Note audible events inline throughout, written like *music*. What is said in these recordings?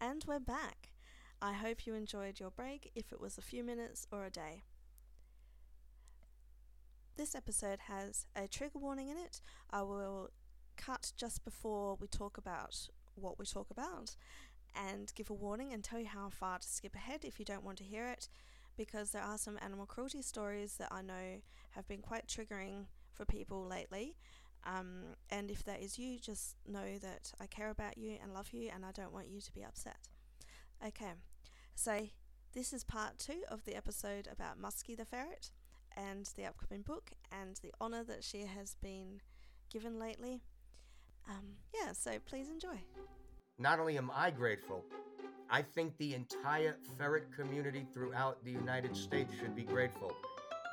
And we're back. I hope you enjoyed your break, if it was a few minutes or a day. This episode has a trigger warning in it. I will cut just before we talk about what we talk about and give a warning and tell you how far to skip ahead if you don't want to hear it because there are some animal cruelty stories that I know have been quite triggering for people lately. Um, and if that is you, just know that I care about you and love you, and I don't want you to be upset. Okay, so this is part two of the episode about Musky the ferret and the upcoming book and the honour that she has been given lately. Um, yeah, so please enjoy. Not only am I grateful, I think the entire ferret community throughout the United States should be grateful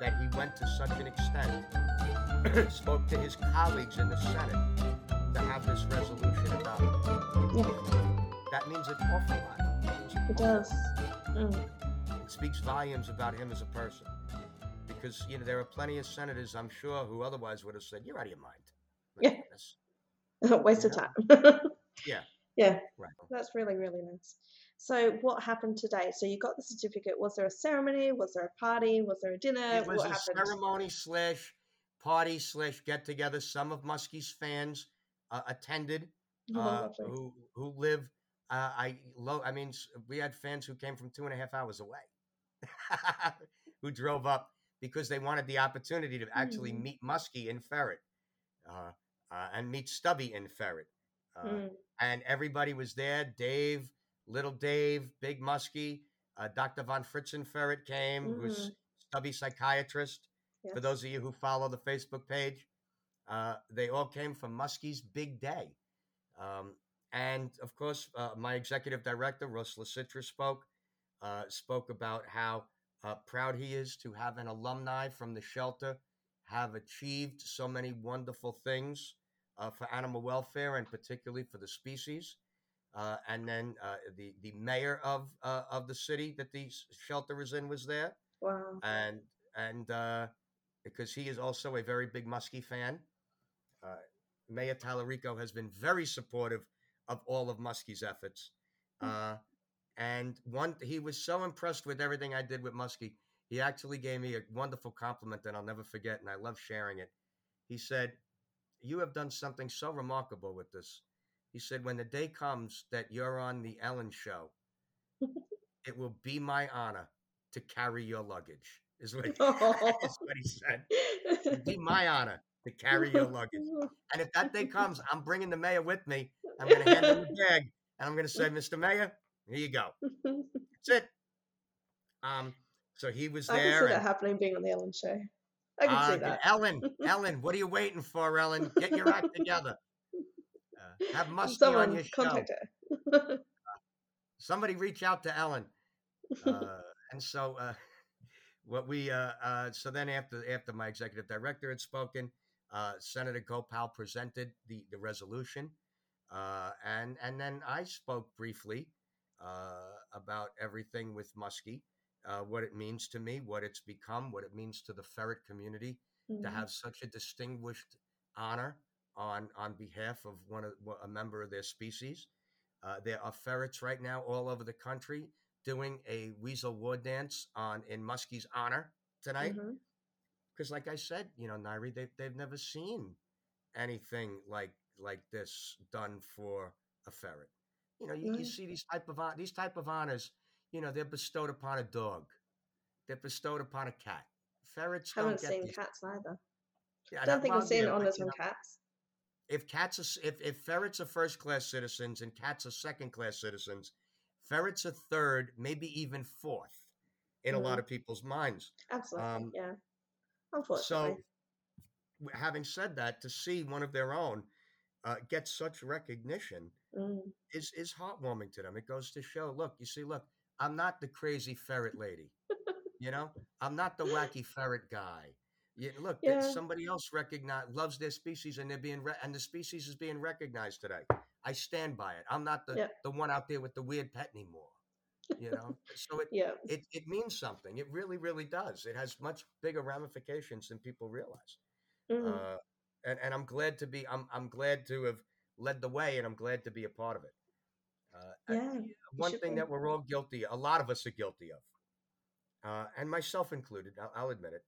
that he went to such an extent, spoke to his colleagues in the Senate to have this resolution about it. Yeah, That means an awful lot. it does. Mm. It speaks volumes about him as a person. Because, you know, there are plenty of senators, I'm sure, who otherwise would have said, You're out of your mind. Yeah. *laughs* Waste of time. *laughs* Yeah. Yeah, Right. that's really, really nice. So, what happened today? So, you got the certificate. Was there a ceremony? Was there a party? Was there a dinner? It was what a happened? ceremony slash party slash get together. Some of Musky's fans uh, attended. Oh, uh, who who live. Uh, I low. I mean, we had fans who came from two and a half hours away, *laughs* who drove up because they wanted the opportunity to actually Mm. meet Musky in Ferret, uh, uh, and meet Stubby in Ferret. Uh, Mm. And everybody was there. Dave, little Dave, Big Musky, uh, Dr. Von Fritzen Ferret came, who's Stubby psychiatrist for those of you who follow the Facebook page. Uh, they all came from Musky's big day. Um, and of course, uh, my executive director, Russ Lasitra, spoke, uh, spoke about how uh, proud he is to have an alumni from the shelter have achieved so many wonderful things uh, for animal welfare and particularly for the species. Uh, and then uh, the, the mayor of, uh, of the city that the shelter is in was there Wow. and and uh, because he is also a very big Musky fan. Uh, Mayor Talarico has been very supportive of all of Musky's efforts, uh, and one he was so impressed with everything I did with Musky. He actually gave me a wonderful compliment that I'll never forget, and I love sharing it. He said, "You have done something so remarkable with this." He said, "When the day comes that you're on the Ellen Show, *laughs* it will be my honor to carry your luggage." Is what, *laughs* is what he said. It'd be my honor to carry your luggage. And if that day comes, I'm bringing the mayor with me. I'm going to hand him the *laughs* bag, and I'm going to say, "Mr. Mayor, here you go. That's it." Um, so he was I can there. see that happening being on the Ellen show. I can uh, see that. Ellen, Ellen, what are you waiting for, Ellen? Get your act together. *laughs* Uh, have Musky on your show. her. somebody reach out to Ellen. *laughs* Uh, and so, uh, *laughs* what we, uh, uh, so then after after my executive director had spoken, uh, Senator Gopal presented the the resolution, uh, and and then I spoke briefly uh, about everything with Musky, uh, what it means to me, what it's become, what it means to the ferret community to Mhm. have such a distinguished honor on on behalf of one of a member of their species. Uh, there are ferrets right now all over the country doing a weasel war dance on in Musky's honor tonight. Because, like I said, you know, Nairi, they've they've never seen anything like like this done for a ferret. You know, you, you see these type of these type of honors. You know, they're bestowed upon a dog. They're bestowed upon a cat. Ferrets Haven't don't get seen these. cats either. Yeah, Don't think we've seen honours you on cats. If cats are, if, if ferrets are first class citizens and cats are second class citizens, ferrets are third, maybe even fourth in a lot Mhm. of people's minds. Absolutely. um, yeah. So, Unfortunately. w- having said that, to see one of their own uh, get such recognition Mm. is is heartwarming to them. It goes to show, look, you see, look, I'm not the crazy ferret lady. you know, I'm not the wacky ferret guy. You, look, Yeah. somebody else recognize loves their species, and they're being re- and the species is being recognized today. I stand by it. I'm not the Yeah. the one out there with the weird pet anymore. You know, so it, Yeah. it it means something. It really, really does. It has much bigger ramifications than people realize. Mm. Uh, and and I'm glad to be. I'm I'm glad to have led the way, and I'm glad to be a part of it. Uh, Yeah. one thing be. that we're all guilty, a lot of us are guilty of, uh, and myself included. I'll, I'll admit it.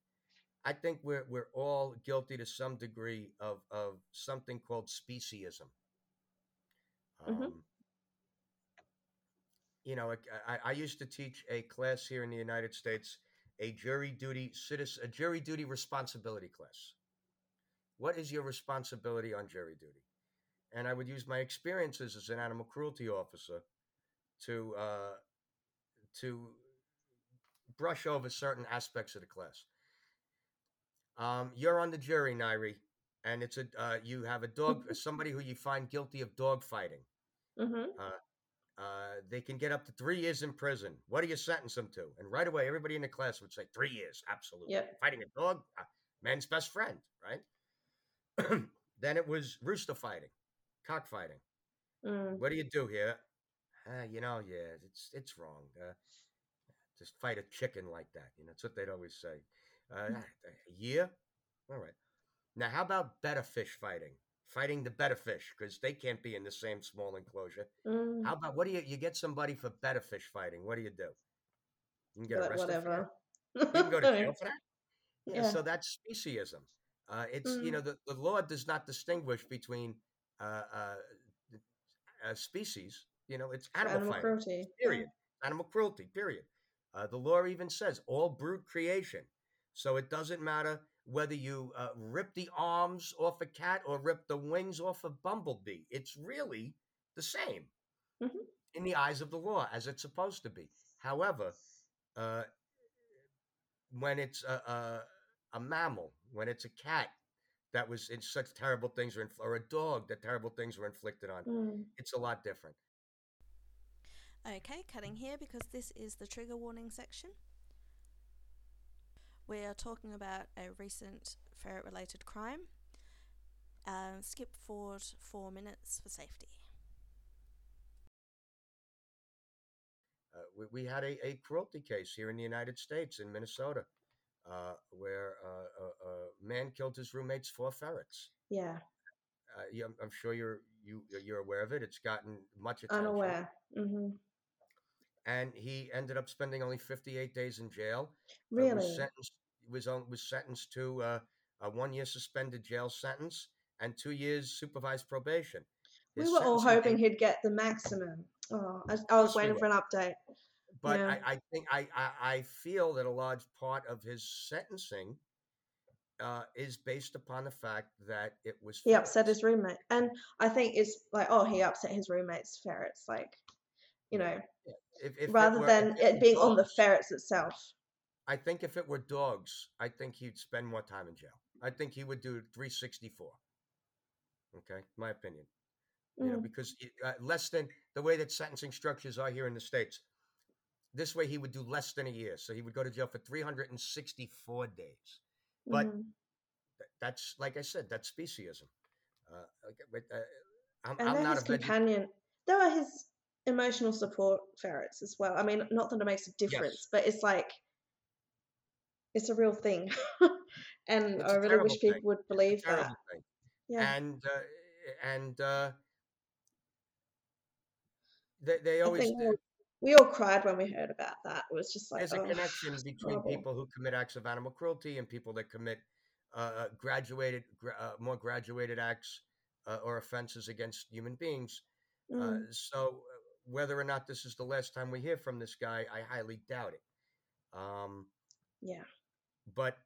I think we're we're all guilty to some degree of of something called speciesism. Um, Mhm. You know, I, I, I used to teach a class here in the United States, a jury duty citizen, a jury duty responsibility class. What is your responsibility on jury duty? And I would use my experiences as an animal cruelty officer to uh, to brush over certain aspects of the class. Um, you're on the jury, Nairi, and it's a uh, you have a dog, *laughs* somebody who you find guilty of dog fighting. Mhm. Uh, they can get up to three years in prison. What do you sentence them to? And right away, everybody in the class would say three years. Absolutely. Yep. Fighting a dog, uh, man's best friend, right? *clears throat* then it was rooster fighting, cockfighting. Mm. What do you do here? Uh, you know, yeah, it's it's wrong. Uh, just fight a chicken like that. You know, that's what they'd always say. Uh, a year? All right. Now, how about betta fish fighting? Fighting the betta fish because they can't be in the same small enclosure. Mm. How about what do you you get somebody for betta fish fighting? What do you do? You can get Like, arrested. For whatever. that? You can go to jail *laughs* for that. Yeah. Yeah. So that's speciesism. Uh, it's you Mm. know the, the law does not distinguish between uh, uh, species. You know, it's animal, Animal fighting. cruelty. yeah. Period. Animal cruelty. Period. Uh, the law even says all brute creation. So it doesn't matter whether you uh, rip the arms off a cat or rip the wings off a bumblebee. It's really the same Mhm. in the eyes of the law, as it's supposed to be. However, uh, when it's a, a, a mammal, when it's a cat that was in such terrible things, or, inf- or a dog that terrible things were inflicted on, Mm. it's a lot different. Okay, cutting here because this is the trigger warning section. We are talking about a recent ferret related crime. Um, skip forward four minutes for safety. Uh, we, we had a, a cruelty case here in the United States in Minnesota uh, where uh, a, a man killed his roommate's four ferrets. Yeah. Uh, yeah, I'm, I'm sure you're you you're aware of it. It's gotten much attention. Unaware. hmm And he ended up spending only 58 days in jail. uh, Really? was sentenced was on, was sentenced to uh, a one year suspended jail sentence and two years supervised probation. we were all hoping he'd get the maximum. Oh, I, I was waiting for an update. but Yeah. I, I think I, I I feel that a large part of his sentencing uh, is based upon the fact that it was He upset his roommate, and I think it's like, oh, he upset his roommate's ferrets. Like, you know, If, if rather were, than it were being on the ferrets itself. I think if it were dogs, I think he'd spend more time in jail. I think he would do 364. Okay, my opinion. You know, Mm. because uh, less than the way that sentencing structures are here in the states. This way, he would do less than a year, so he would go to jail for 364 days. But th- that's like I said, that's speciesism. Uh, but, uh, I'm, and I'm not his a veg- companion. They are his emotional support ferrets as well. I mean, not that it makes a difference, but it's like it's a real thing, *laughs* and It's I a really wish people would believe that. thing. Yeah, And uh, and uh, they they always we all, cried when we heard about that. It was just like, there's a oh, connection *laughs* between horrible. people who commit acts of animal cruelty and people that commit uh, uh, graduated uh, more graduated acts uh, or offenses against human beings. Uh, Mm, so whether or not this is the last time we hear from this guy, I highly doubt it. Um, yeah, but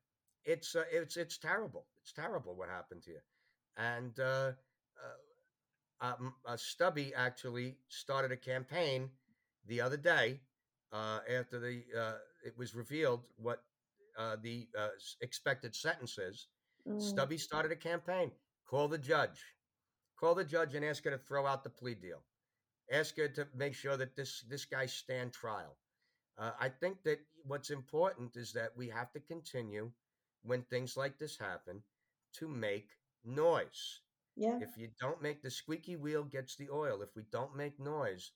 it's uh, it's it's terrible. It's terrible what happened here, and uh, uh, um, uh, Stubby actually started a campaign the other day uh, after the uh, it was revealed what uh, the uh, expected sentence is. mm, Stubby started a campaign. Call the judge. Call the judge and ask her to throw out the plea deal. Ask her to make sure that this this guy stand trial. Uh, I think that what's important is that we have to continue when things like this happen to make noise. yeah, If you don't make the squeaky wheel gets the oil. If we don't make noise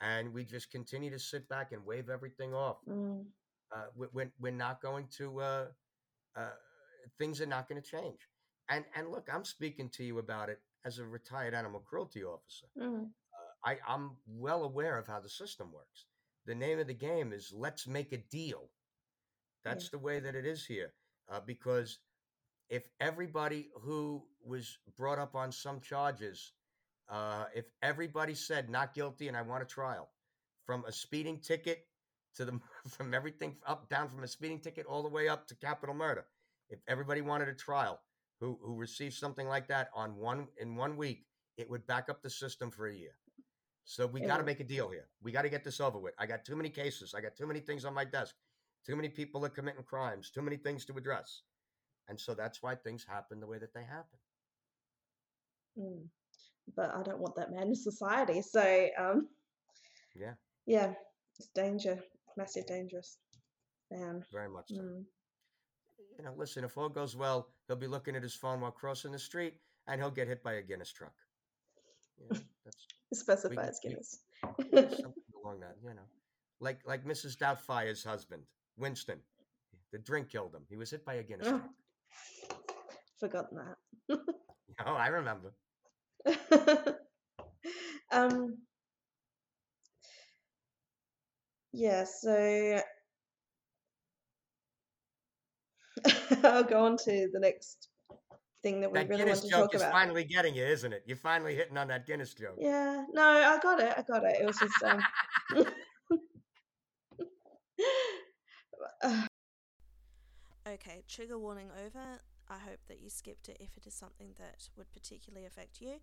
and we just continue to sit back and wave everything off, mm, uh, we- we're, we're not going to uh, uh, things are not going to change and and look i'm speaking to you about it as a retired animal cruelty officer mm, I, I'm well aware of how the system works. The name of the game is let's make a deal. That's the way that it is here. Uh, because if everybody who was brought up on some charges, uh, if everybody said not guilty and I want a trial, from a speeding ticket to the *laughs* from everything up down from a speeding ticket all the way up to capital murder, if everybody wanted a trial who who received something like that on one in one week, it would back up the system for a year. So we got to make a deal here. We got to get this over with. I got too many cases. I got too many things on my desk. Too many people are committing crimes. Too many things to address. And so that's why things happen the way that they happen. Mm. But I don't want that man in society. So, um, Yeah, yeah, it's danger, massive dangerous man. very much so. Mm. You know, listen, if all goes well, he'll be looking at his phone while crossing the street and he'll get hit by a Guinness truck. You know, that's It specifies we- Guinness. *laughs* something along that, you know. Like like Mrs. Doubtfire's husband, Winston. The drink killed him. He was hit by a Guinness Oh. Forgotten that. *laughs* Oh, I remember. *laughs* um, yeah, so I'll go on to the next thing that we That really Guinness want to joke talk is about. finally getting you, isn't it? You're finally hitting on that Guinness joke. Yeah, no, I got it. I got it. It was just um. *laughs* Okay, trigger warning over. I hope that you skipped it if it is something that would particularly affect you.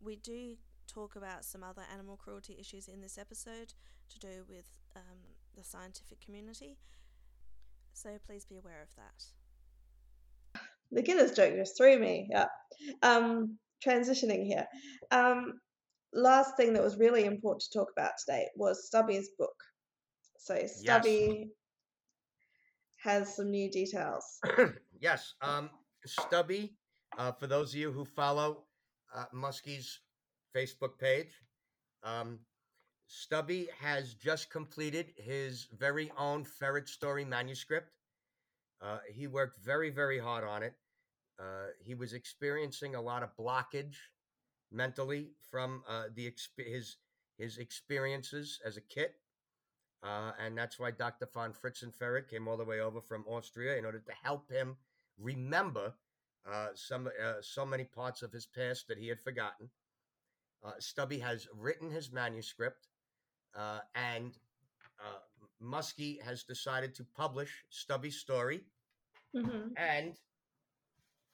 We do talk about some other animal cruelty issues in this episode to do with um, the scientific community, so please be aware of that. The Guinness joke just threw me. Yeah. Um, transitioning here. Um, last thing that was really important to talk about today was Stubby's book. So Stubby has some new details. *clears throat* yes. Um, Stubby, uh, for those of you who follow uh, Musky's Facebook page, um, Stubby has just completed his very own ferret story manuscript. Uh, he worked very, very hard on it. Uh, he was experiencing a lot of blockage mentally from uh, the his his experiences as a kid, uh, and that's why Dr. von Fritzenferret came all the way over from Austria in order to help him remember uh, some uh, so many parts of his past that he had forgotten. Stubby has written his manuscript, and Musky has decided to publish Stubby's story. hmm And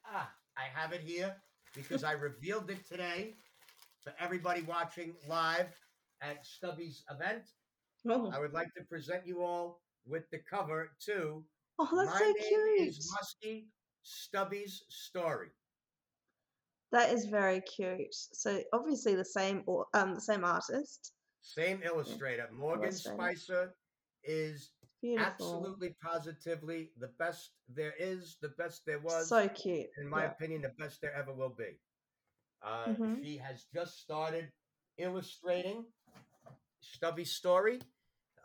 ah, I have it here because I revealed it today for everybody watching live at Stubby's event. Oh, I would like to present you all with the cover to oh, that's My so name cute. is Musky Stubby's Story. That is very cute. So obviously the same or um the same artist. Same illustrator. Morgan Illustrator. Spicer is Beautiful. absolutely positively the best there is, the best there was. So cute. in my yeah. opinion, the best there ever will be. Uh, Mhm. She has just started illustrating Stubby's story.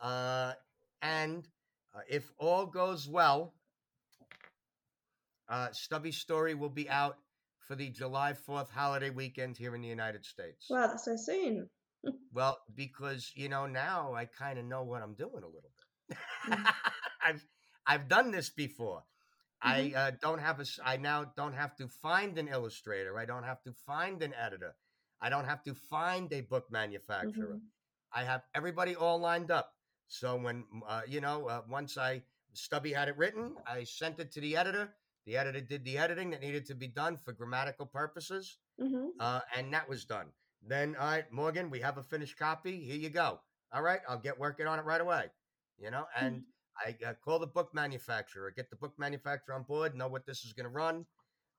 Uh, and uh, if all goes well, uh, Stubby's story will be out for the July 4th holiday weekend here in the United States. Wow, that's so soon. *laughs* Well, because you know now I kind of know what I'm doing a little bit. *laughs* I've I've done this before. I uh, don't have a. I now don't have to find an illustrator. I don't have to find an editor. I don't have to find a book manufacturer. Mhm. I have everybody all lined up. So when uh, you know, uh, once I Stubby had it written, I sent it to the editor. The editor did the editing that needed to be done for grammatical purposes Mhm. uh, and that was done. Then, all right, Morgan, we have a finished copy. Here you go. All right, I'll get working on it right away. You know, and I uh, call the book manufacturer, get the book manufacturer on board, know what this is going to run,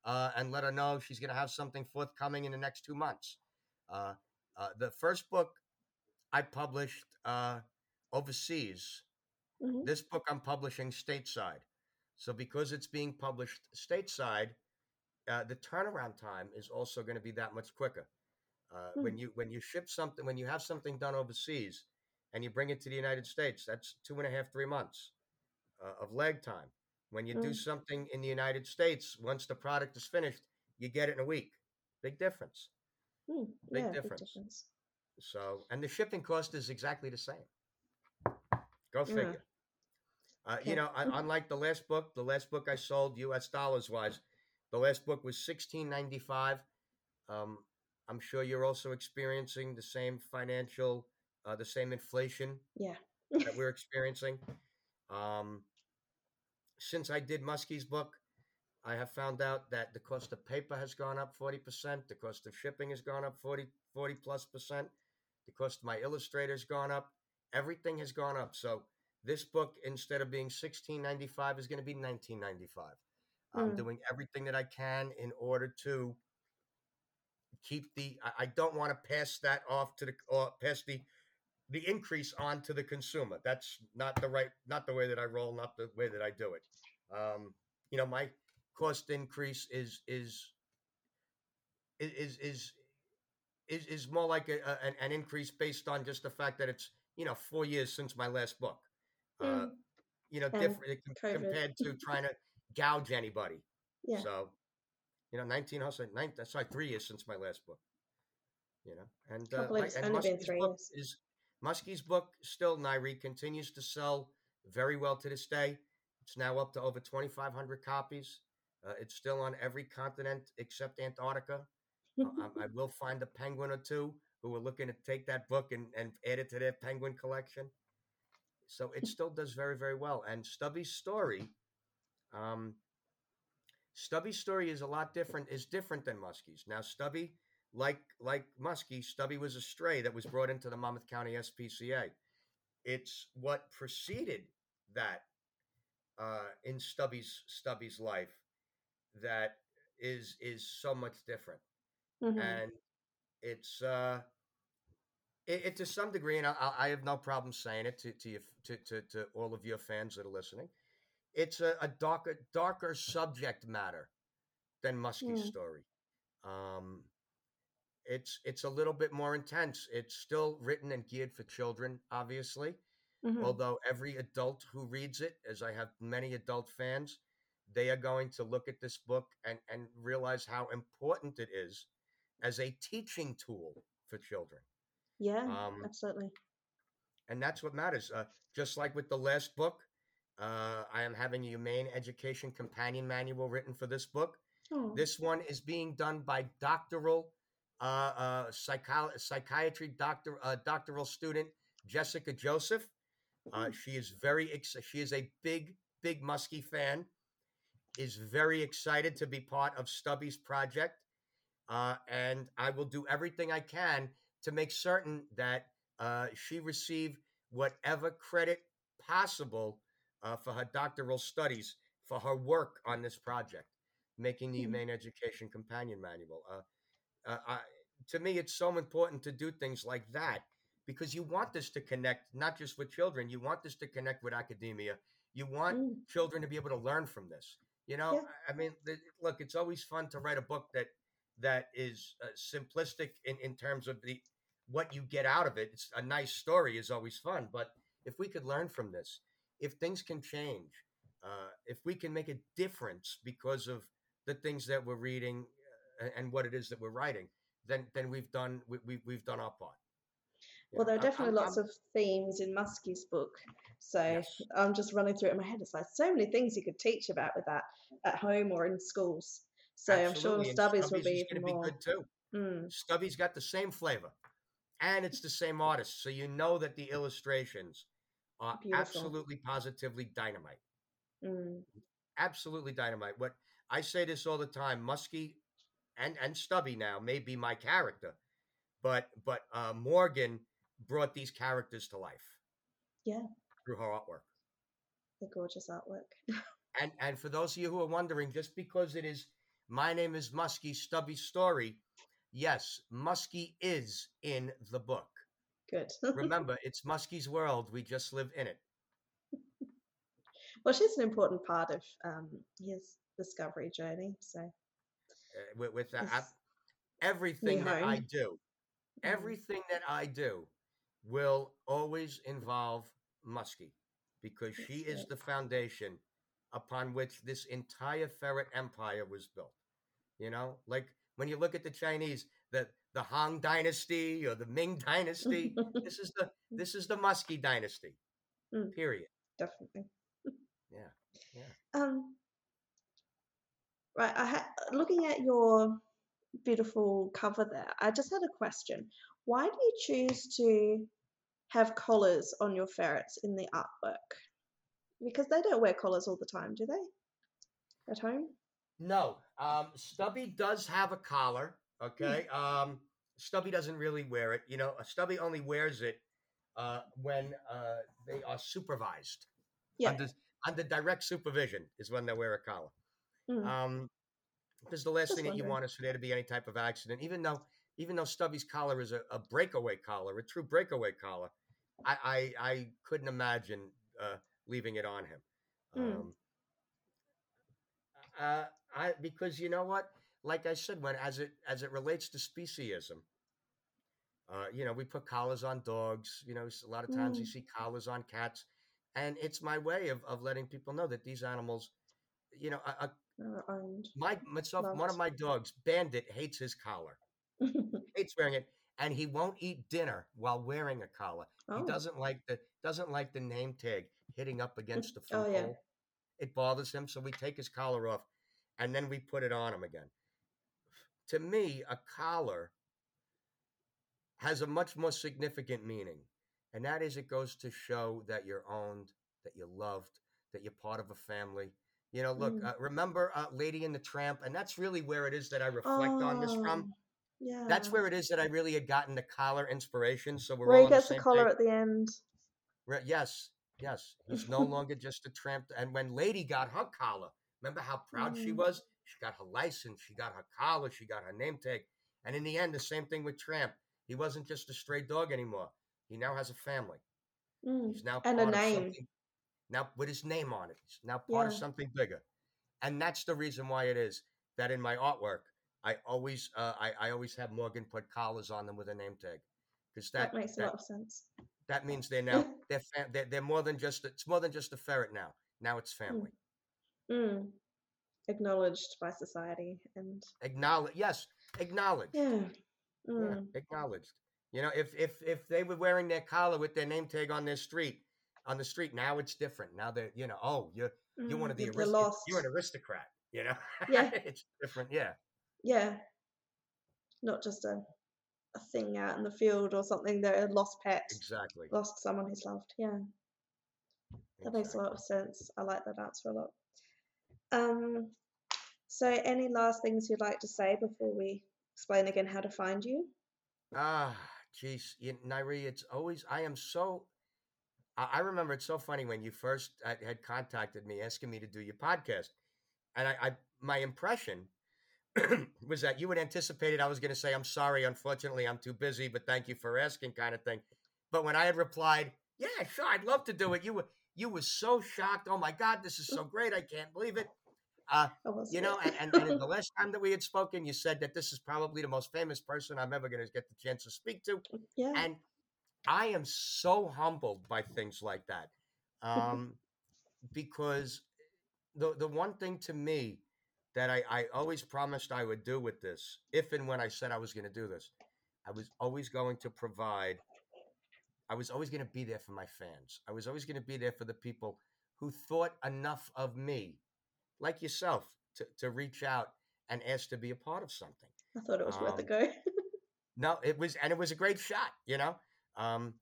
uh, and let her know she's going to have something forthcoming in the next two months. Uh, uh, the first book I published uh, overseas. Mhm. This book I'm publishing stateside. So because it's being published stateside, uh, the turnaround time is also going to be that much quicker. Uh, When you when you ship something, when you have something done overseas, and you bring it to the United States, that's two and a half, three months uh, of lag time. When you do Mm. something in the United States, once the product is finished, you get it in a week. Big difference. Mm, Big yeah, difference. Big difference. So, and the shipping cost is exactly the same. Go Yeah. figure. Uh, Okay. You know, un- unlike the last book, the last book I sold U.S. dollars wise, the last book was sixteen ninety five. Um, I'm sure you're also experiencing the same financial, uh, the same inflation Yeah. that we're *laughs* experiencing. Um, since I did Muskie's book, I have found out that the cost of paper has gone up 40%, the cost of shipping has gone up 40, 40 plus percent, the cost of my illustrator has gone up, everything has gone up. So this book, instead of being 1695, is going to be 1995. I'm Mm. doing everything that I can in order to keep the. I, I don't want to pass that off to the or pass the the increase onto the consumer. That's not the right, not the way that I roll, not the way that I do it. Um, you know, my cost increase is is is is is, is more like a, a, an, increase based on just the fact that it's you know four years since my last book. Uh, Mm. you know, And different COVID. compared to trying to gouge anybody. Yeah. So, you know, 19, I'll say nine, that's like three years since my last book. You know, and uh, believe and only been Musky's three book years. is Musky's book still Nairi continues to sell very well to this day. It's now up to over 2,500 copies. Uh, it's still on every continent except Antarctica. Uh, I, I *laughs* will find a penguin or two who are looking to take that book and, and add it to their penguin collection. So it still does very, very well. And Stubby's story, um, Stubby's story is a lot different, is different than Musky's. Now, Stubby, like like Musky, Stubby was a stray that was brought into the Monmouth County SPCA. It's what preceded that uh, in Stubby's Stubby's life that is is so much different Mhm. and it's uh it, it to some degree and I, I I have no problem saying it to to, you, to to to all of your fans that are listening it's a, a darker darker subject matter than Musky's Mm. story um it's it's a little bit more intense it's still written and geared for children obviously Mhm. although every adult who reads it as i have many adult fans they are going to look at this book and and realize how important it is as a teaching tool for children yeah, um, absolutely. and that's what matters uh, just like with the last book uh, i am having a humane education companion manual written for this book Oh, this one is being done by doctoral uh, uh, psycho- psychiatry doctor uh, doctoral student Jessica Joseph. Uh, Mm. she is very ex- she is a big big Musky fan. Is very excited to be part of Stubby's project, uh, and I will do everything I can to make certain that uh, she receive whatever credit possible uh, for her doctoral studies for her work on this project making the Mhm. Humane Education Companion Manual. Uh, I, to me, it's so important to do things like that because you want this to connect not just with children, you want this to connect with academia. You want Mm. children to be able to learn from this. You know, Yeah. I mean, the, look, it's always fun to write a book that that is uh, simplistic in, in terms of the what you get out of it. It's a nice story is always fun, but if we could learn from this, if things can change, uh, if we can make a difference because of the things that we're reading uh, and what it is that we're writing, then then we've done we, we, we've done our part. You Well, there are I'm- definitely I'm- lots of themes in Musky's book. So Yes. I'm just running through it in my head. It's like so many things you could teach about with that at home or in schools. So I'm sure Absolutely, and Stubbies will be even be more. good too. Mm, Stubby's got the same flavor, and it's the same artist, so you know that the illustrations are Beautiful. absolutely positively dynamite. mm, Absolutely dynamite. What I say this all the time, Musky and and Stubby now may be my character, but but uh, Morgan brought these characters to life. Yeah. through her artwork. the gorgeous artwork. And and for those of you who are wondering, just because it is my name is Musky Stubby story, yes, Musky is in the book. Good. *laughs* Remember, it's Musky's world. We just live in it. well, she's an important part of um, his discovery journey. So with with that, Yes. everything that I do, Mm. everything that I do, will always involve Musky because she is the foundation upon which this entire ferret empire was built. You know, like when you look at the Chinese, the the Han dynasty or the Ming dynasty. *laughs* this is the this is the Musky dynasty. Mm. Period. Definitely. Yeah. Yeah. Um. Right. I ha- looking at your beautiful cover there. I just had a question. Why do you choose to have collars on your ferrets in the artwork? Because they don't wear collars all the time, do they? At home? No. Um, Stubby does have a collar. Okay. Um, Stubby doesn't really wear it. You know, Stubby only wears it uh, when uh, they are supervised. Yeah. Under, under direct supervision is when they wear a collar. Mm. Um, because the last Just thing that you want is for there to be any type of accident. Even though, even though Stubby's collar is a, a breakaway collar, a true breakaway collar, I I, I couldn't imagine uh, leaving it on him. Mm. Um, uh, I because you know what, like I said, when as it as it relates to speciesism, uh, you know, we put collars on dogs. You know, a lot of times you Mm. see collars on cats, and it's my way of, of letting people know that these animals, you know, a, Uh, owned. my myself, one of my dogs, Bandit, hates his collar, *laughs* hates wearing it, and he won't eat dinner while wearing a collar. He oh. doesn't like the doesn't like the name tag hitting up against the Oh, food yeah. bowl. It bothers him, so we take his collar off, and then we put it on him again. To me, a collar has a much more significant meaning, and that is it goes to show that you're owned, that you're loved, that you're part of a family. You know, look, Mm. uh, remember uh, Lady and the Tramp, and that's really where it is that I reflect on this from. Oh, Yeah. That's where it is that I really had gotten the collar inspiration. So we're Where all he on the gets the collar page. at the end. Re- Yes, yes. *laughs* He's no longer just a tramp. And when Lady got her collar, remember how proud she Mm. was? She got her license, she got her collar, she got her name tag. And in the end, the same thing with Tramp. He wasn't just a stray dog anymore. He now has a family. Mm. He's now And a name. Now with his name on it. He's now part of something bigger. And that's the reason why it is that in my artwork, I always uh, I, I always have Morgan put collars on them with a name tag. Because That, that, makes a lot of sense. that means they're now *laughs* they're, fam- they're they're more than just it's more than just a ferret now. Now it's family. Mm. Acknowledged by society and Acknowledge yes, acknowledged. yeah. Yeah, Mm. acknowledged. You know, if if if they were wearing their collar with their name tag on their street on the street, now it's different. Now they're you know, oh you're you're one of the Mm, aristo- lost. you're an aristocrat. You know, Yeah. *laughs* it's different. Yeah, Yeah. Not just a a thing out in the field or something. They're a lost pet. exactly. Lost someone who's loved. Yeah. That makes a lot of sense. I like that answer a lot. Um, so any last things you'd like to say before we explain again how to find you? Ah, geez, you, Nairi, it's always I am so. I, I remember it's so funny when you first had contacted me asking me to do your podcast, and I, I my impression *clears throat* was that you had anticipated I was going to say I'm sorry, unfortunately I'm too busy, but thank you for asking, kind of thing. But when I had replied, yeah, sure, I'd love to do it, you were you were so shocked. Oh my God, this is so great! I can't believe it. Uh, you know, and, and, and the last time that we had spoken, you said that this is probably the most famous person I'm ever going to get the chance to speak to. yeah. And I am so humbled by things like that. *laughs* Um, because the, the one thing to me that I, I always promised I would do with this, if and when I said I was going to do this, I was always going to provide, I was always going to be there for my fans. I was always going to be there for the people who thought enough of me, like yourself, to, to reach out and ask to be a part of something. I thought it was worth a um, go. *laughs* No, it was, and it was a great shot. You know, um,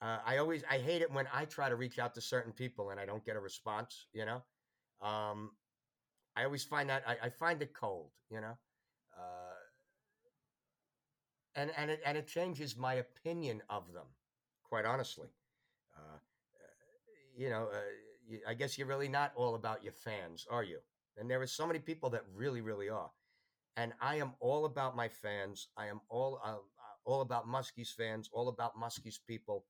uh, I always I hate it when I try to reach out to certain people and I don't get a response. You know, um, I always find that I, I find it cold. You know, uh, and and it and it changes my opinion of them. Quite honestly, uh, you know, uh, you, I guess you're really not all about your fans, are you? And there are so many people that really, really are and I am all about my fans. I am all uh, all about Musky's fans, all about Musky's people.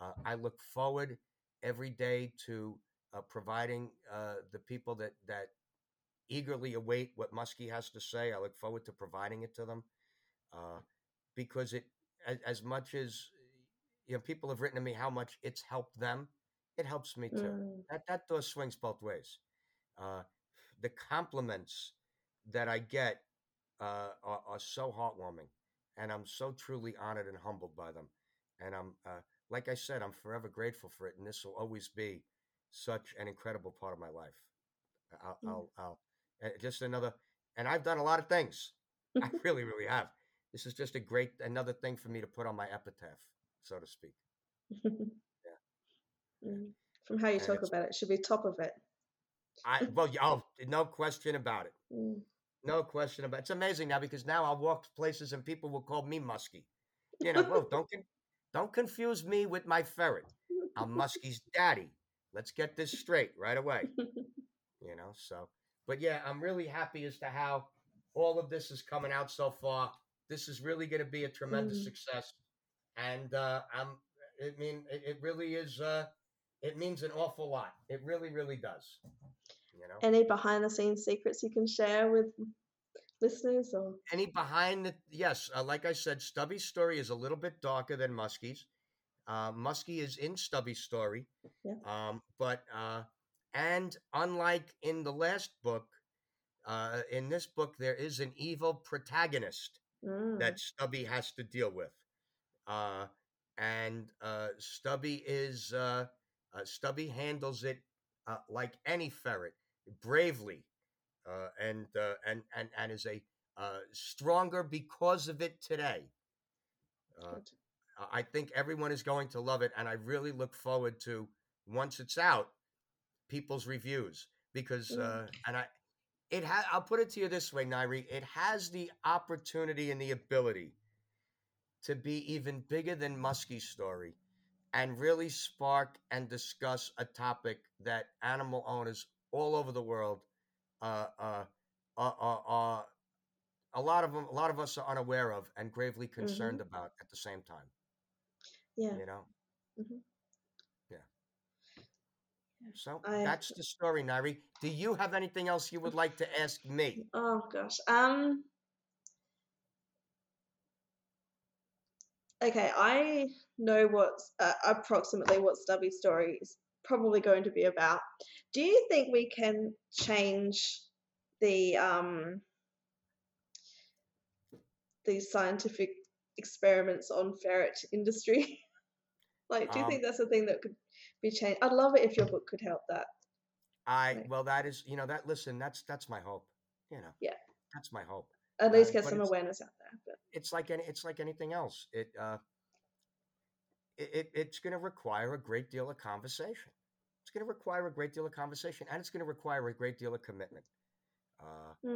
Uh, I look forward every day to uh, providing uh, the people that that eagerly await what Musky has to say. I look forward to providing it to them uh, because it, as, as much as you know, people have written to me how much it's helped them. It helps me too. Mm. That that door swings both ways. Uh, the compliments that I get uh, are, are so heartwarming. And I'm so truly honored and humbled by them. And I'm, uh, like I said, I'm forever grateful for it, and this will always be such an incredible part of my life. I'll, Mm. I'll, I'll uh, just another, and I've done a lot of things. I *laughs* really, really have. This is just a great another thing for me to put on my epitaph, so to speak. *laughs* Mm. From how you And talk about it, it should be top of it. I well, yeah, oh, no question about it. *laughs* Mm. No question about it. It's amazing now because now I'll walk places and people will call me Musky. You know, well, don't con- don't confuse me with my ferret. I'm Musky's daddy. Let's get this straight right away. You know, so but yeah, I'm really happy as to how all of this is coming out so far. This is really going to be a tremendous Mm. success, and uh, I'm. I mean, it, it really is. Uh, it means an awful lot. It really, really does. You know. Any behind the scenes secrets you can share with listeners or any behind the yes uh, like i said stubby's story is a little bit darker than musky's uh, musky is in stubby's story Yeah. um, but uh, and unlike in the last book uh, in this book there is an evil protagonist Mm. that stubby has to deal with uh, and uh, stubby is uh, uh, stubby handles it uh, like any ferret bravely uh, and uh, and and and is a uh, stronger because of it today. Uh, I think everyone is going to love it, and I really look forward to once it's out, people's reviews because Mm. uh, and I it ha- I'll put it to you this way, Nairi, it has the opportunity and the ability to be even bigger than Musky's story and really spark and discuss a topic that animal owners all over the world uh, uh, uh, uh, uh, a lot of them, a lot of us are unaware of and gravely concerned about at the same time. yeah. You know. Mhm. Yeah. Yeah. So I- that's the story, Nairi. Do you have anything else you would *laughs* like to ask me? Oh gosh. Um. Okay, I know what's uh, approximately what Stubby's story is probably going to be about. Do you think we can change the um these scientific experiments on ferret industry? *laughs* like, do you Um, think that's a thing that could be changed? I'd love it if your book could help that. I well, that is you know that listen, that's that's my hope. You know. Yeah. That's my hope. At least Uh, get some awareness out there. But it's like any it's like anything else. It uh it, it it's going to require a great deal of conversation. It's going to require a great deal of conversation, and it's going to require a great deal of commitment. Uh,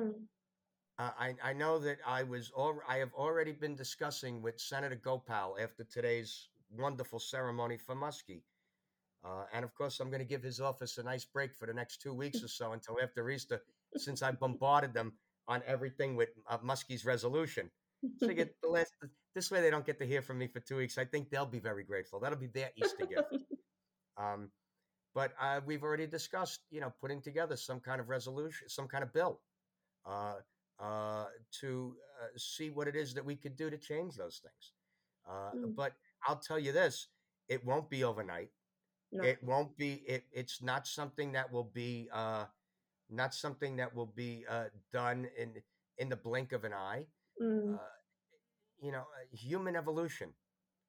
uh, I I know that I was al- I have already been discussing with Senator Gopal after today's wonderful ceremony for Musky. Uh, and of course, I'm going to give his office a nice break for the next two weeks *laughs* or so until after Easter, since I bombarded them on everything with uh, Musky's resolution. So you get the last. This way, they don't get to hear from me for two weeks. I think they'll be very grateful. That'll be their Easter gift. *laughs* Um, but uh, we've already discussed, you know, putting together some kind of resolution, some kind of bill, uh, uh, to uh, see what it is that we could do to change those things. Uh, Mm. But I'll tell you this: it won't be overnight. no. It won't be. It, it's not something that will be. Uh, not something that will be uh, done in in the blink of an eye Mm. uh, you know, uh, human evolution,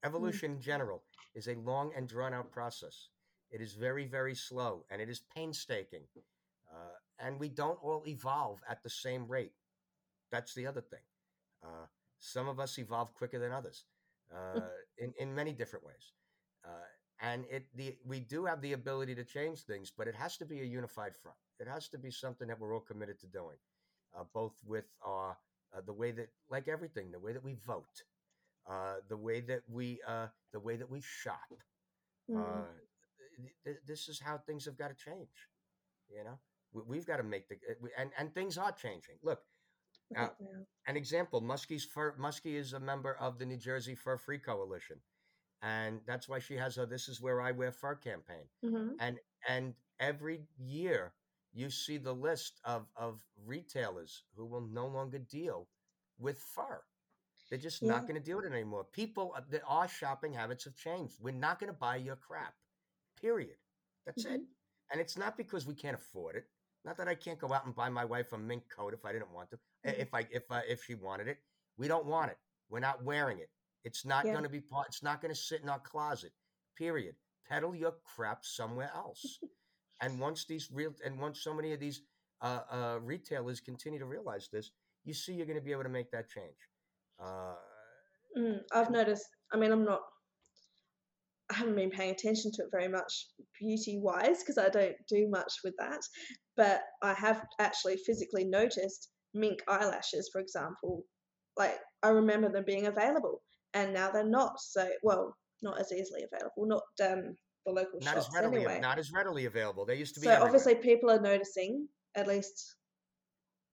evolution in general, is a long and drawn out process. It is very, very slow and it is painstaking. Uh, and we don't all evolve at the same rate. That's the other thing. Uh, some of us evolve quicker than others uh, in, in many different ways. Uh, and it the we do have the ability to change things, but it has to be a unified front. It has to be something that we're all committed to doing, uh, both with our uh, the way that, like everything, the way that we vote, uh, the way that we, uh, the way that we shop. Mm. Uh, th- th- this is how things have got to change. You know, we, we've got to make the uh, we- and and things are changing. Look, uh, think they are. an example: Musky's fur. Musky is a member of the New Jersey Fur Free Coalition, and that's why she has a "This Is Where I Wear Fur" campaign Mhm. and and every year you see the list of of retailers who will no longer deal with fur. They're just Yeah. not going to deal with it anymore. People, uh, the- our shopping habits have changed. We're not going to buy your crap. Period. That's it. And it's not because we can't afford it. Not that I can't go out and buy my wife a mink coat if I didn't want to. Mhm. If I if I, if she wanted it, we don't want it. We're not wearing it. It's not Yeah. going to be part. It's not going to sit in our closet. Period. Peddle your crap somewhere else. And once these real and once so many of these uh, uh, retailers continue to realize this, you see you're going to be able to make that change. Uh, Mm, I've noticed. I mean, I'm not. I haven't been paying attention to it very much beauty wise because I don't do much with that. But I have actually physically noticed mink eyelashes, for example. Like, I remember them being available and now they're not. So, well, not as easily available, not um, the local not shops as readily anyway. not as readily available. They used to be. So, everywhere. obviously, people are noticing, at least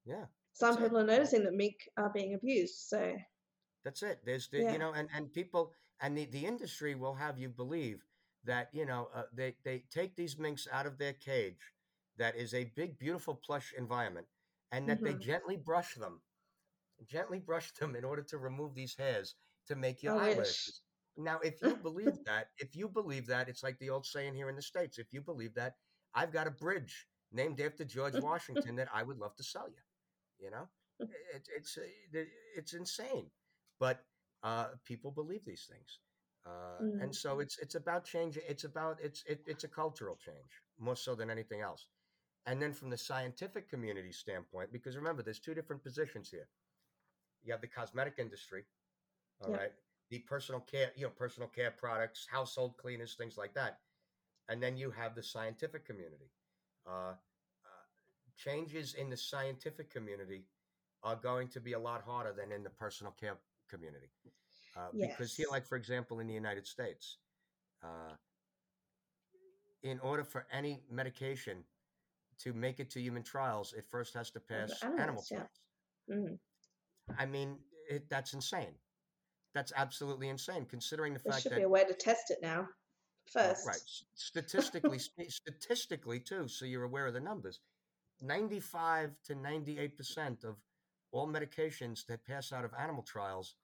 yeah. some That's it. people are noticing that mink are being abused. So, That's it. There's the Yeah. you know, and and people and the the industry will have you believe that you know uh, they they take these minks out of their cage, that is a big beautiful plush environment, and that they Mhm. gently brush them, gently brush them in order to remove these hairs to make your I eyelashes. Now, if you believe that, if you believe that, it's like the old saying here in the states. If you believe that, I've got a bridge named after George *laughs* Washington that I would love to sell you. You know, *laughs* it, it's uh, it's insane, but uh, people believe these things, uh, Mm. and so it's it's about changing. It's about it's it, it's a cultural change more so than anything else. And then from the scientific community standpoint, because remember, there's two different positions here. You have the cosmetic industry, all right, Yeah. The personal care, you know, personal care products, household cleaners, things like that, and then you have the scientific community. Uh, uh, changes in the scientific community are going to be a lot harder than in the personal care community. Uh, Because here, like for example, in the United States, uh, in order for any medication to make it to human trials, it first has to pass animal yeah. trials. mm, I mean, it, that's insane. That's absolutely insane, considering the there fact should that should be a way to test it now. Well, First. right. Statistically, statistically too, so you're aware of the numbers. Ninety-five to ninety-eight percent of all medications that pass out of animal trials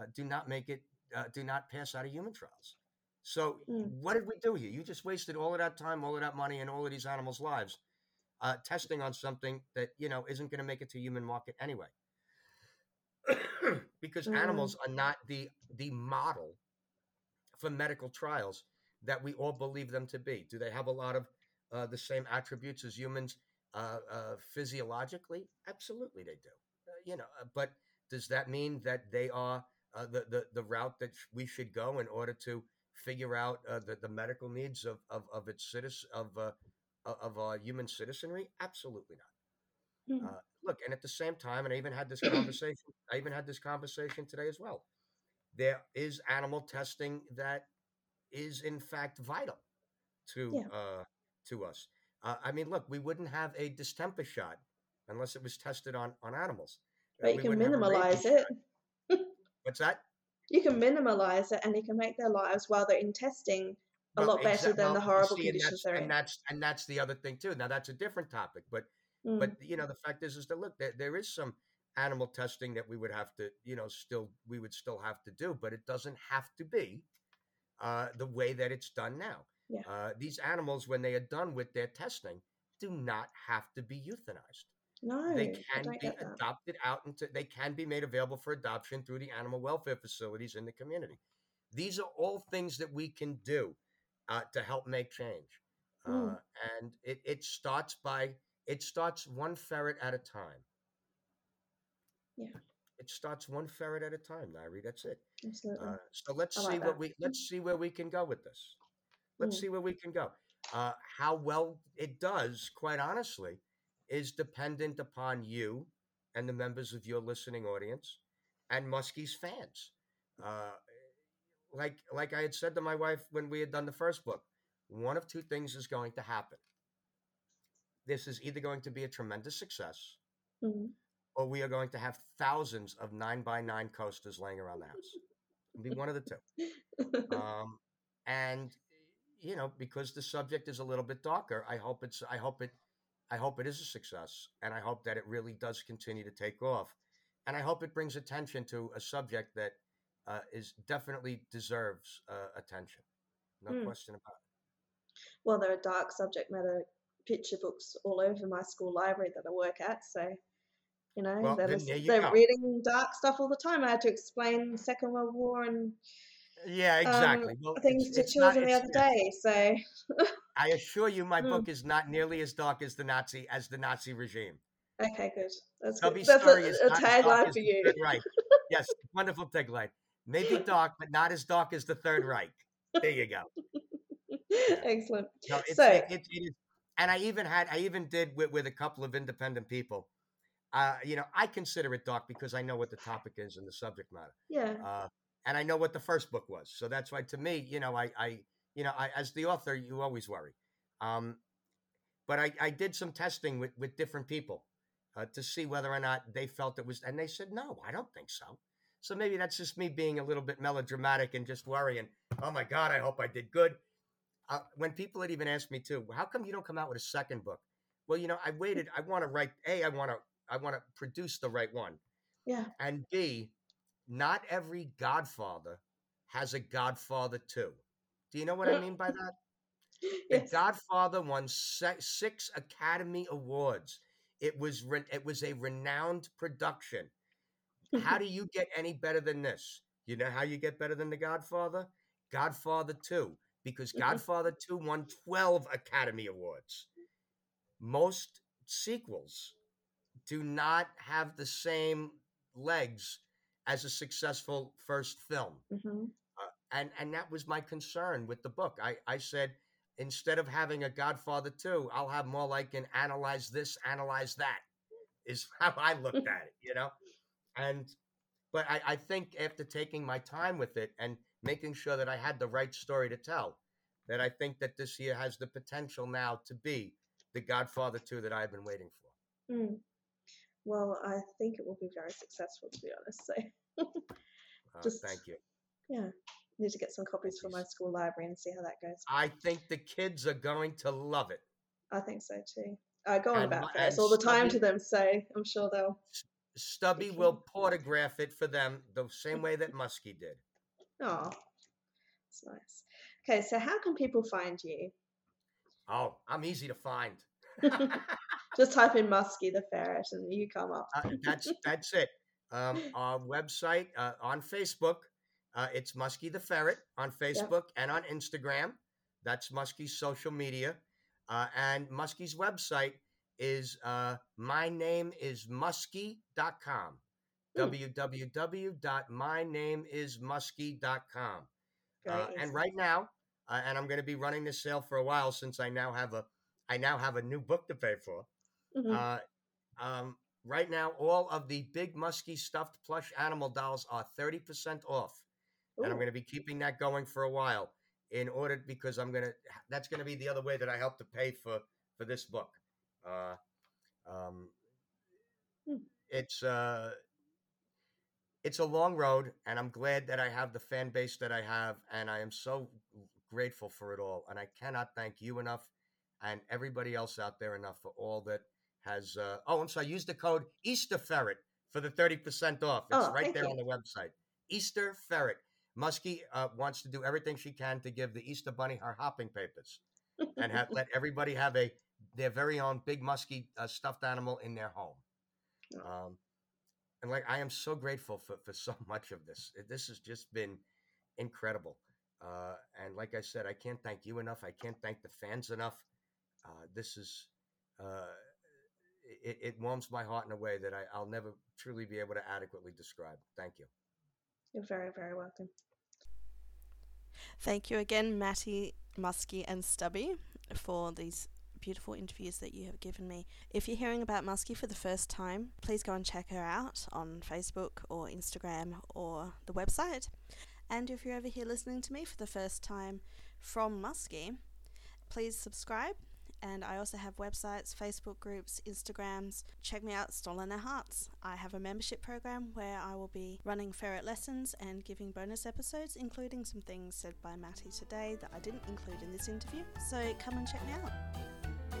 uh, do not make it, uh, do not pass out of human trials. So, Mm. what did we do here? You just wasted all of that time, all of that money, and all of these animals' lives uh, testing on something that you know isn't going to make it to human market anyway. Because Mm. animals are not the the model for medical trials that we all believe them to be. Do they have a lot of uh, the same attributes as humans uh, uh, physiologically? Absolutely, they do. Uh, you know, uh, but does that mean that they are uh, the, the the route that we should go in order to figure out uh, the the medical needs of of, of its citizen of uh, of uh, human citizenry? Absolutely not. Mm. Uh, look, and at the same time, and I even had this conversation. I even had this conversation today as well. There is animal testing that is in fact vital to Yeah. uh, to us. Uh, I mean, look, we wouldn't have a distemper shot unless it was tested on on animals. Uh, But you can wouldn't have a rabies minimalize it. What's that? *laughs* You can minimalize it and you can make their lives while they're in testing a Well, lot better exa- than well, the horrible see, and conditions they're in. and that's and that's the other thing too. Now that's a different topic, but Mm. but you know the fact is is that look there, there is some animal testing that we would have to you know still we would still have to do but it doesn't have to be uh, the way that it's done now Yeah. uh, these animals when they are done with their testing do not have to be euthanized no, they can be adopted out into they can be made available for adoption through the animal welfare facilities in the community these are all things that we can do uh, to help make change uh, Mm. and it, it starts by it starts one ferret at a time. Yeah. it starts one ferret at a time nairi that's it. Absolutely. uh, so let's see what we let's see where we can go with this. Let's Mm. see where we can go. Uh, how well it does quite honestly is dependent upon you and the members of your listening audience and Musky's fans. Uh, like like i had said to my wife when we had done the first book one of two things is going to happen this is either going to be a tremendous success Mhm. or we are going to have thousands of nine by nine coasters laying around the house. It'll be one of the two. *laughs* Um, and you know, because the subject is a little bit darker, I hope it's I hope it I hope it is a success, and I hope that it really does continue to take off, and I hope it brings attention to a subject that uh, is definitely deserves uh, attention. No Mm. question about it. well, there are a dark subject matter picture books all over my school library that I work at, so You know, Well, they're, you they're reading dark stuff all the time. I had to explain Second World War and Yeah, um, exactly. well, things it's, to it's not. children the other day. So, I assure you, my *laughs* Mm. book is not nearly as dark as the Nazi as the Nazi regime. okay, good. That's good. That's a, a not tagline for you. Reich. *laughs* Yes, wonderful tagline. Maybe dark, but not as dark as the Third Reich. There you go. *laughs* Excellent. No, it's, So- it, it, it is, and I even had, I even did with, with a couple of independent people. Uh, you know, I consider it dark because I know what the topic is and the subject matter, Yeah. uh, and I know what the first book was. So that's why, to me, you know, I, I, you know, I, as the author, you always worry. Um, but I, I did some testing with, with different people uh, to see whether or not they felt it was, and they said, no, I don't think so. So maybe that's just me being a little bit melodramatic and just worrying. Oh my God, I hope I did good. Uh, when people had even asked me too, how come you don't come out with a second book? Well, you know, I waited. I want to write. A, I want to. I want to produce the right one. Yeah. And B, not every Godfather has a Godfather two. Do you know what I mean by that? *laughs* The Godfather won six Academy Awards. It was re- it was a renowned production. How do *laughs* you get any better than this? You know how you get better than The Godfather? Godfather 2, because Mhm. Godfather 2 won 12 Academy Awards. Most sequels do not have the same legs as a successful first film hmm and and that was my concern with the book. I I said instead of having a Godfather two, I'll have more like an analyze this, analyze that. Is *laughs* how I looked *laughs* at it, you know. And but I I think after taking my time with it and making sure that I had the right story to tell, that I think that this year has the potential now to be the Godfather two that I've been waiting for. Mm. Well, I think it will be very successful, to be honest. So, *laughs* Uh, Just- thank you. yeah, need to get some copies for my school library and see how that goes. I think the kids are going to love it. I think so too. I go on And about this all the time to them, so I'm sure they'll. Stubby will portograph it for them the same *laughs* way that Musky did. Oh, it's nice. Okay, so how can people find you? Oh, I'm easy to find. *laughs* Just type in Musky the ferret and you come up. Uh, that's that's it. Um, our website uh, on Facebook, uh, it's Musky the Ferret on Facebook and on Instagram. That's Musky's social media, uh, and Musky's website is uh, my name is musky.com. Hmm. www.mynameismusky.com. Uh, and right now, uh, and I'm going to be running this sale for a while since I now have a I now have a new book to pay for. Mhm. Uh, um, right now, all of the big musky stuffed plush animal dolls are 30% off. And I'm going to be keeping that going for a while in order because I'm going to, that's going to be the other way that I help to pay for, for this book. Uh, um, Hmm. it's, uh, it's a long road and I'm glad that I have the fan base that I have. And I am so grateful for it all. And I cannot thank you enough and everybody else out there enough for all that has, uh, oh, I'm sorry, use the code Easter Ferret for the 30% off. It's Oh, right there you. on the website. Easter Ferret. Musky uh, wants to do everything she can to give the Easter Bunny her hopping papers and have, *laughs* let everybody have a their very own big musky uh, stuffed animal in their home. Oh. Um, and like I am so grateful for for so *laughs* much of this. This has just been incredible. Uh, and like I said, I can't thank you enough. I can't thank the fans enough. Uh, this is uh, it, it warms my heart in a way that I, I'll never truly be able to adequately describe. Thank you. You're very, very welcome. Thank you again, Matty, Musky, and Stubby, for these beautiful interviews that you have given me. If you're hearing about Musky for the first time, please go and check her out on Facebook or Instagram or the website. And if you're over here listening to me for the first time from Musky, please subscribe. And I also have websites, Facebook groups, Instagrams. Check me out, Stolen Their Hearts. I have a membership program where I will be running ferret lessons and giving bonus episodes, including some things said by Matty today that I didn't include in this interview. So come and check me out.